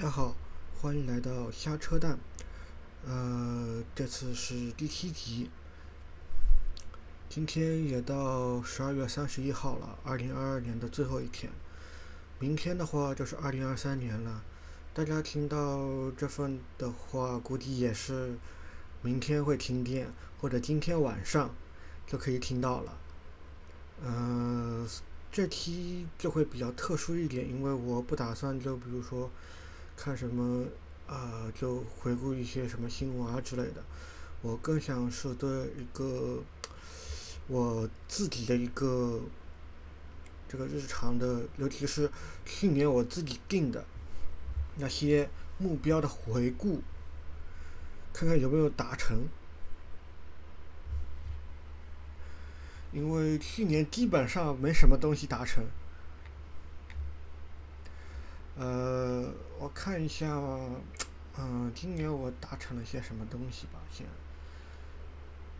大家好，欢迎来到瞎扯淡。呃，这次是第七集。今天也到十二月三十一号了，二零二二年的最后一天。明天的话就是二零二三年了。大家听到这份的话，估计也是明天会停电，或者今天晚上就可以听到了。嗯、呃，这期就会比较特殊一点，因为我不打算就比如说。看什么啊、就回顾一些什么新闻啊之类的。我更想是对一个我自己的一个这个日常的，尤其是去年我自己定的那些目标的回顾，看看有没有达成。因为去年基本上没什么东西达成。呃，我看一下，嗯、今年我达成了些什么东西吧？先，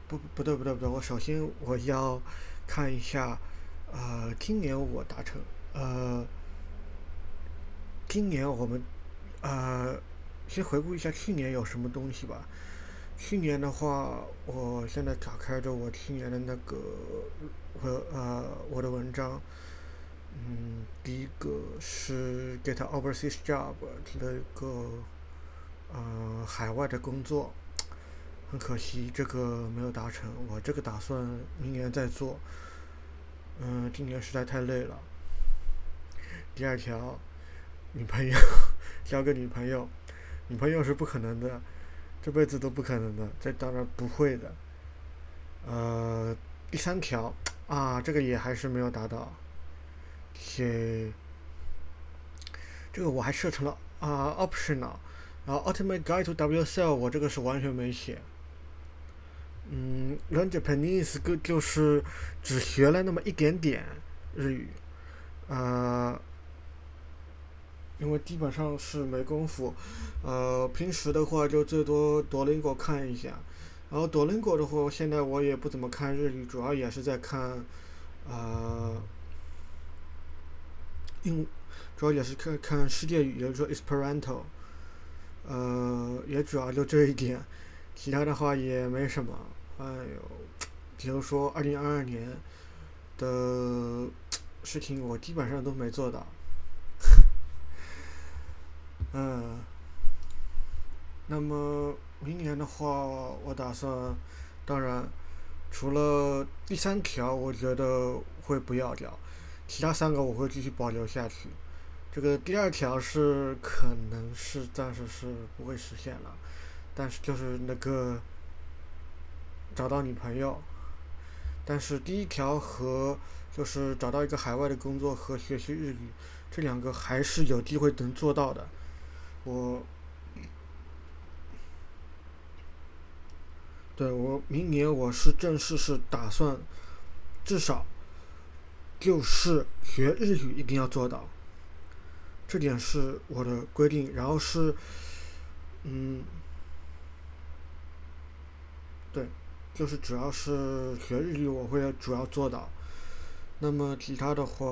不，不对，不对，不对，我首先我要看一下，呃，今年我达成，呃，今年我们，呃，先回顾一下去年有什么东西吧。去年的话，我现在打开着我去年的那个，我呃我的文章。嗯，第一个是 get overseas job 的一个呃海外的工作，很可惜这个没有达成。我这个打算明年再做。嗯、今年实在太累了。第二条，女朋友交个女朋友，女朋友是不可能的，这辈子都不可能的，这当然不会的。呃，第三条啊，这个也还是没有达到。写这个我还设成了啊、optional，然后 ultimate guide to WSL 我这个是完全没写。嗯，learn Japanese 个就是只学了那么一点点日语，啊、因为基本上是没功夫，呃，平时的话就最多 Duolingo 看一下，然后 Duolingo 的话现在我也不怎么看日语，主要也是在看，啊、因主要也是看看世界语，也就是说 Esperanto，呃，也主要就这一点，其他的话也没什么。哎呦，比如说二零二二年的事情，我基本上都没做到。嗯，那么明年的话，我打算，当然，除了第三条，我觉得会不要掉。其他三个我会继续保留下去，这个第二条是可能是暂时是不会实现了，但是就是那个找到女朋友，但是第一条和就是找到一个海外的工作和学习日语，这两个还是有机会能做到的。我，对，我明年我是正式是打算至少。就是学日语一定要做到，这点是我的规定。然后是，嗯，对，就是主要是学日语我会主要做到。那么其他的话，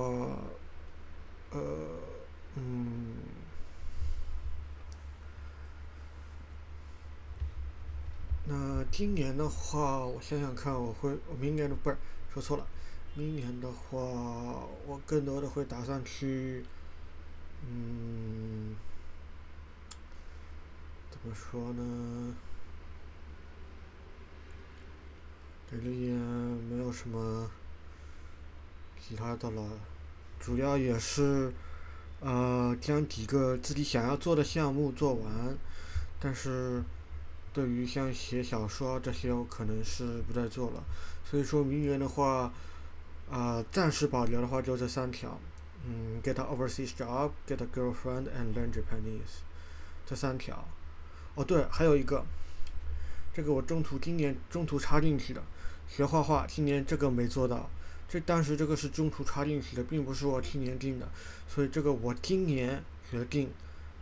呃，嗯，那今年的话，我想想看，我会，我明年的不是，说错了。明年的话，我更多的会打算去，嗯，怎么说呢？这里也没有什么其他的了，主要也是，呃，将几个自己想要做的项目做完，但是对于像写小说这些，我可能是不再做了。所以说明年的话。啊、呃，暂时保留的话就这三条，嗯，get a overseas job，get a girlfriend and learn Japanese，这三条。哦，对，还有一个，这个我中途今年中途插进去的，学画画，今年这个没做到，这当时这个是中途插进去的，并不是我去年定的，所以这个我今年决定，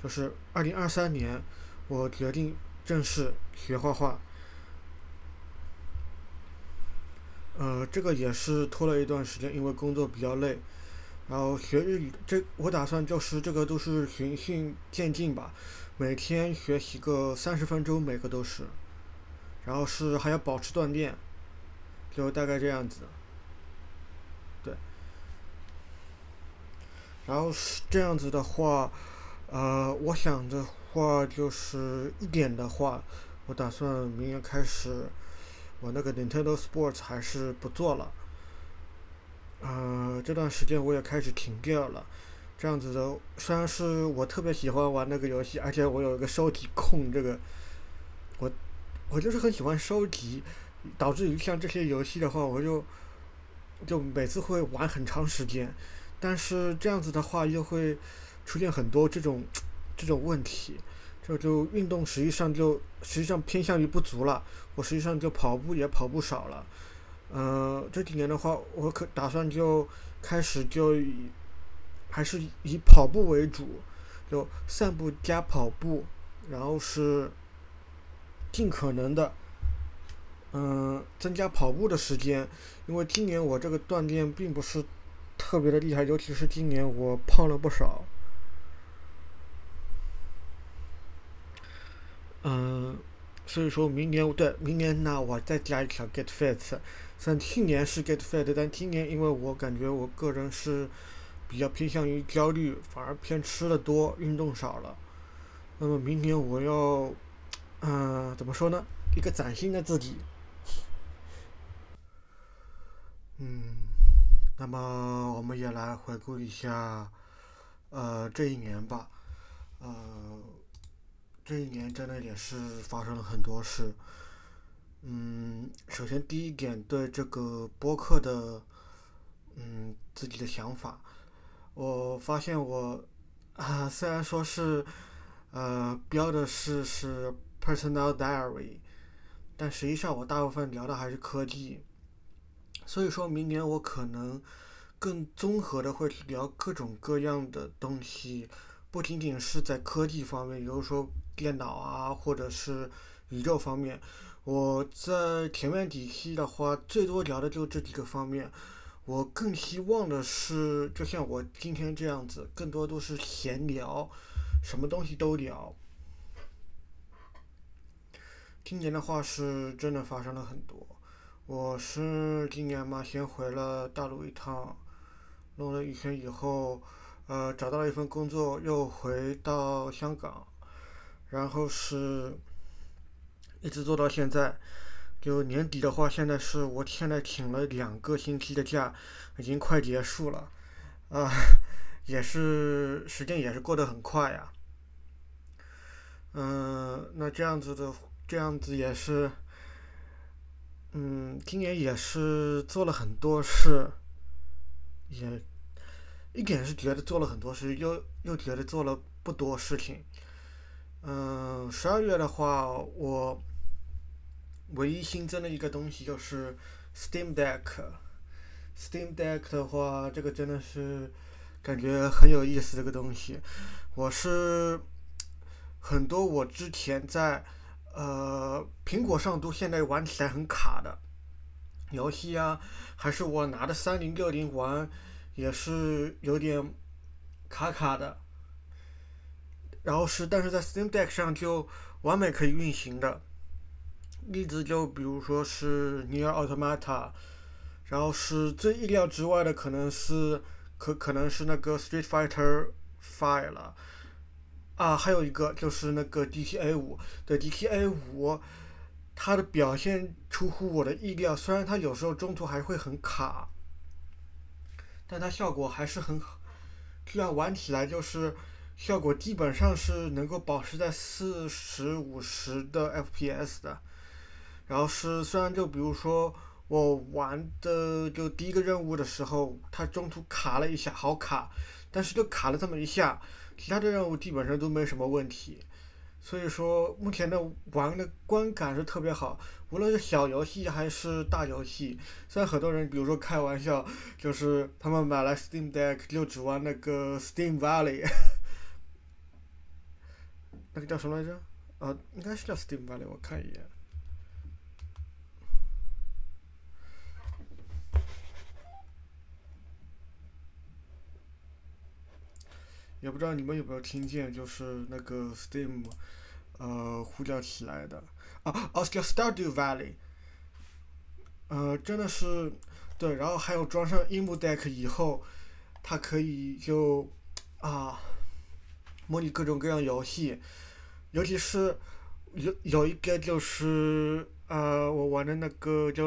就是二零二三年，我决定正式学画画。呃，这个也是拖了一段时间，因为工作比较累。然后学日语，这我打算就是这个都是循序渐进吧，每天学习个三十分钟，每个都是，然后是还要保持锻炼，就大概这样子。对，然后是这样子的话，呃，我想的话就是一点的话，我打算明年开始，我那个 Nintendo Sports 还是不做了。呃，这段时间我也开始停掉了，这样子的。虽然是我特别喜欢玩那个游戏，而且我有一个收集控，这个我我就是很喜欢收集，导致于像这些游戏的话，我就就每次会玩很长时间。但是这样子的话，又会出现很多这种这种问题，就就运动实际上就实际上偏向于不足了。我实际上就跑步也跑不少了。呃，这几年的话，我可打算就开始就以还是以跑步为主，就散步加跑步，然后是尽可能的，嗯、增加跑步的时间，因为今年我这个锻炼并不是特别的厉害，尤其是今年我胖了不少，嗯、所以说明年对明年呢，我再加一条 Get Fit。像去年是 get fit，但今年因为我感觉我个人是比较偏向于焦虑，反而偏吃的多，运动少了。那么明年我要，嗯、怎么说呢？一个崭新的自己。嗯，那么我们也来回顾一下，呃，这一年吧。呃，这一年真的也是发生了很多事。嗯，首先第一点，对这个播客的，嗯，自己的想法，我发现我，啊，虽然说是，呃，标的是是 personal diary，但实际上我大部分聊的还是科技，所以说明年我可能更综合的会聊各种各样的东西，不仅仅是在科技方面，比如说电脑啊，或者是宇宙方面。我在前面几期的话，最多聊的就这几个方面。我更希望的是，就像我今天这样子，更多都是闲聊，什么东西都聊。今年的话是真的发生了很多。我是今年嘛，先回了大陆一趟，弄了一圈以后，呃，找到了一份工作，又回到香港，然后是。一直做到现在，就年底的话，现在是我现在请了两个星期的假，已经快结束了，啊，也是时间也是过得很快呀。嗯，那这样子的这样子也是，嗯，今年也是做了很多事，也一点是觉得做了很多事，又又觉得做了不多事情。嗯，十二月的话，我。唯一新增的一个东西就是 Steam Deck。Steam Deck 的话，这个真的是感觉很有意思这个东西。我是很多我之前在呃苹果上都现在玩起来很卡的游戏啊，还是我拿的三零六零玩，也是有点卡卡的。然后是，但是在 Steam Deck 上就完美可以运行的。例子就比如说是《Near Automata》，然后是最意料之外的，可能是可可能是那个《Street Fighter Five》了，啊，还有一个就是那个 GTA 五。对 GTA 五，它的表现出乎我的意料，虽然它有时候中途还会很卡，但它效果还是很好，这样玩起来就是效果基本上是能够保持在四十五十的 FPS 的。然后是，虽然就比如说我玩的就第一个任务的时候，它中途卡了一下，好卡，但是就卡了这么一下，其他的任务基本上都没什么问题。所以说目前的玩的观感是特别好，无论是小游戏还是大游戏。虽然很多人比如说开玩笑，就是他们买了 Steam Deck 就只玩那个 Steam Valley，那个叫什么来着？啊，应该是叫 Steam Valley，我看一眼。也不知道你们有没有听见，就是那个 Steam，呃，呼叫起来的啊，哦，叫 Stardew Valley，呃，真的是，对，然后还有装上 EmuDeck 以后，它可以就啊，模拟各种各样游戏，尤其是有有一个就是呃，我玩的那个叫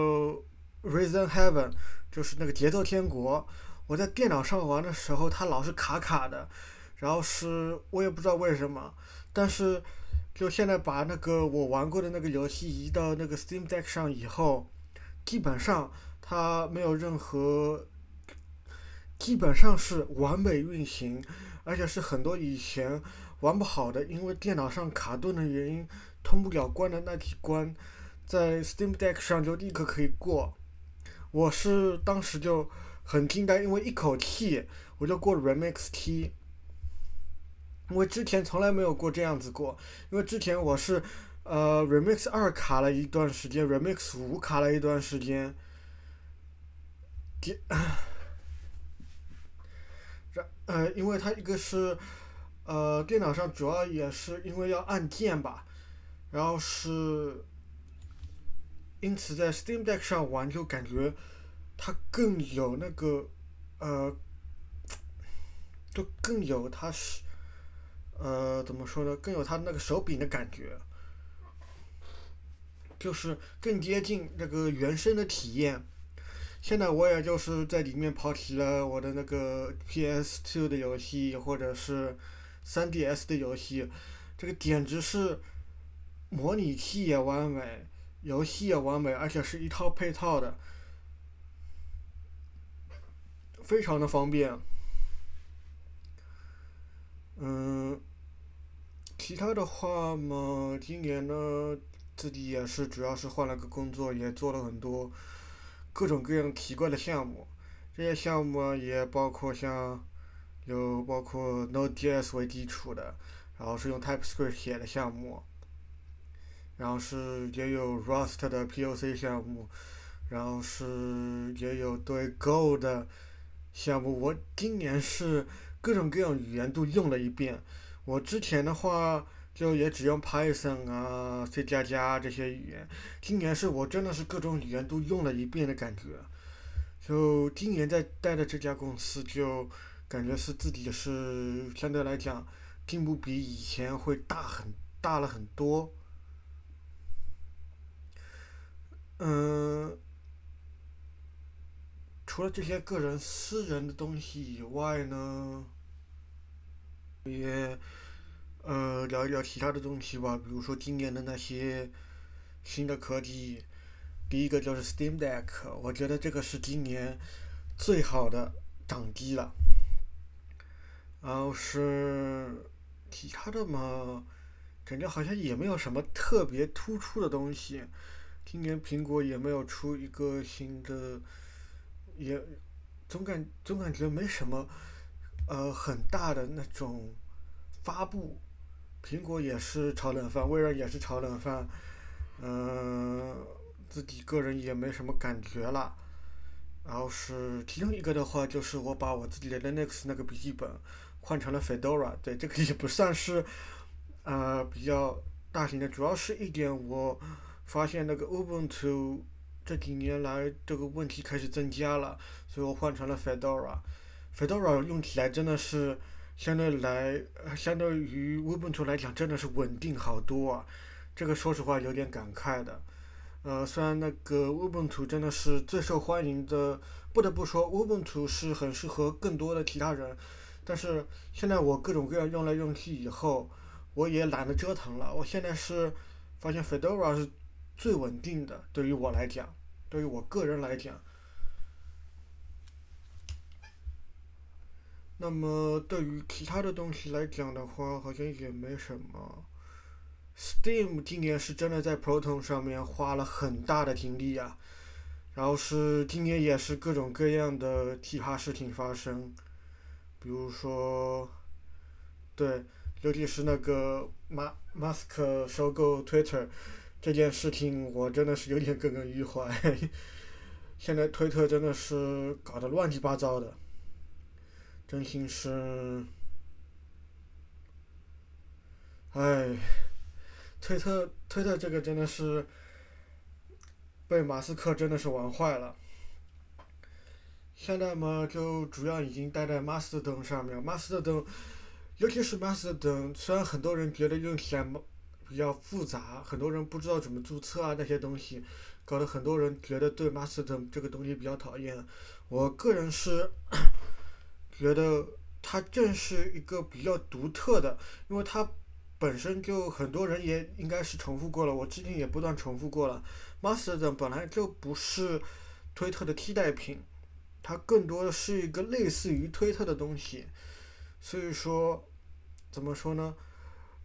Reason Heaven，就是那个节奏天国，我在电脑上玩的时候，它老是卡卡的。然后是我也不知道为什么，但是就现在把那个我玩过的那个游戏移到那个 Steam Deck 上以后，基本上它没有任何，基本上是完美运行，而且是很多以前玩不好的，因为电脑上卡顿的原因通不了关的那几关，在 Steam Deck 上就立刻可以过。我是当时就很惊呆，因为一口气我就过了 Remix T。因为之前从来没有过这样子过，因为之前我是，呃，Remix 二卡了一段时间，Remix 五卡了一段时间，电，然呃，因为它一个是，呃，电脑上主要也是因为要按键吧，然后是，因此在 Steam Deck 上玩就感觉，它更有那个，呃，就更有它是。呃，怎么说呢？更有它那个手柄的感觉，就是更接近那个原生的体验。现在我也就是在里面跑起了我的那个 PS2 的游戏，或者是 3DS 的游戏，这个简直是模拟器也完美，游戏也完美，而且是一套配套的，非常的方便。嗯。其他的话嘛，今年呢，自己也是主要是换了个工作，也做了很多各种各样奇怪的项目。这些项目也包括像有包括 Node.js 为基础的，然后是用 TypeScript 写的项目，然后是也有 Rust 的 POC 项目，然后是也有对 Go 的项目。我今年是各种各样语言都用了一遍。我之前的话就也只用 Python 啊、C 加加这些语言，今年是我真的是各种语言都用了一遍的感觉。就今年在待的这家公司，就感觉是自己是相对来讲进步比以前会大很大了很多。嗯，除了这些个人私人的东西以外呢，也。呃，聊一聊其他的东西吧，比如说今年的那些新的科技，第一个就是 Steam Deck，我觉得这个是今年最好的掌机了。然后是其他的嘛，感觉好像也没有什么特别突出的东西。今年苹果也没有出一个新的，也总感总感觉没什么呃很大的那种发布。苹果也是炒冷饭，微软也是炒冷饭，嗯、自己个人也没什么感觉了。然后是其中一个的话，就是我把我自己的 Linux 那个笔记本换成了 Fedora，对，这个也不算是，呃，比较大型的，主要是一点我发现那个 Ubuntu 这几年来这个问题开始增加了，所以我换成了 Fedora。Fedora 用起来真的是。相对来，相对于 Ubuntu 来讲，真的是稳定好多啊！这个说实话有点感慨的。呃，虽然那个 Ubuntu 真的是最受欢迎的，不得不说 Ubuntu 是很适合更多的其他人。但是现在我各种各样用来用去以后，我也懒得折腾了。我现在是发现 Fedora 是最稳定的，对于我来讲，对于我个人来讲。那么对于其他的东西来讲的话，好像也没什么。Steam 今年是真的在 Proton 上面花了很大的精力啊，然后是今年也是各种各样的奇葩事情发生，比如说，对，尤其是那个马马斯克收购 Twitter 这件事情，我真的是有点耿耿于怀。现在推特真的是搞得乱七八糟的。真心是，哎，推特推特这个真的是被马斯克真的是玩坏了。现在嘛，就主要已经待在 master 灯上面。，master 灯，尤其是 master 灯，虽然很多人觉得用起来比较复杂，很多人不知道怎么注册啊那些东西，搞得很多人觉得对马斯登这个东西比较讨厌。我个人是 觉得它正是一个比较独特的，因为它。本身就很多人也应该是重复过了，我之前也不断重复过了。Mastodon 本来就不是推特的替代品，它更多的是一个类似于推特的东西。所以说，怎么说呢？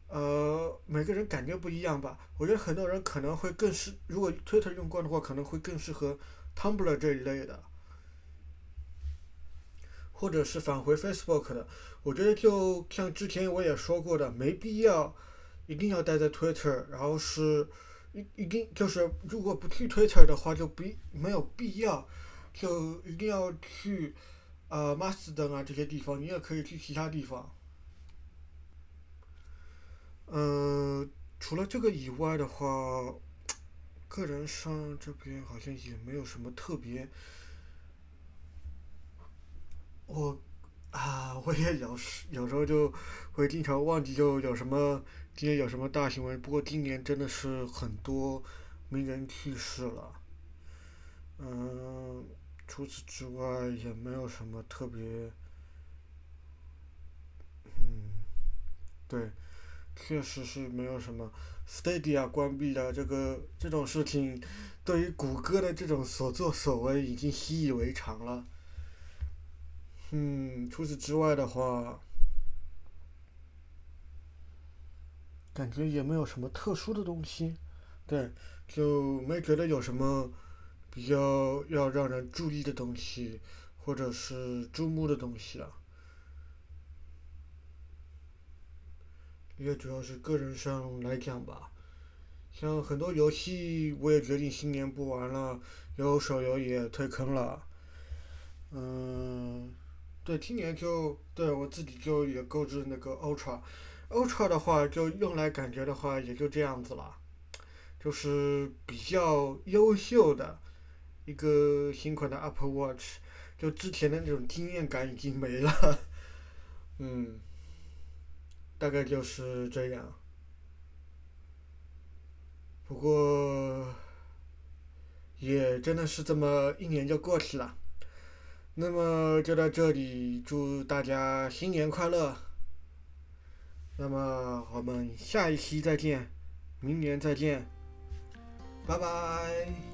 呃，每个人感觉不一样吧。我觉得很多人可能会更适，如果推特用惯的话，可能会更适合 Tumblr 这一类的。或者是返回 Facebook 的，我觉得就像之前我也说过的，没必要一定要待在 Twitter，然后是一一定就是如果不去 Twitter 的话，就不没有必要就一定要去呃 Mastodon 啊这些地方，你也可以去其他地方。呃，除了这个以外的话，个人上这边好像也没有什么特别。我啊，我也有时有时候就会经常忘记，就有什么今天有什么大新闻。不过今年真的是很多名人去世了，嗯，除此之外也没有什么特别，嗯，对，确实是没有什么。Stadia 关闭了，这个这种事情，对于谷歌的这种所作所为已经习以为常了。嗯，除此之外的话，感觉也没有什么特殊的东西，对，就没觉得有什么比较要让人注意的东西，或者是注目的东西了。也主要是个人上来讲吧，像很多游戏我也决定新年不玩了，有手游也退坑了，嗯。对，今年就对我自己就也购置那个 Ultra，Ultra 的话就用来感觉的话也就这样子了，就是比较优秀的一个新款的 Apple Watch，就之前的那种惊艳感已经没了，嗯，大概就是这样。不过，也真的是这么一年就过去了。那么就到这里，祝大家新年快乐。那么我们下一期再见，明年再见，拜拜。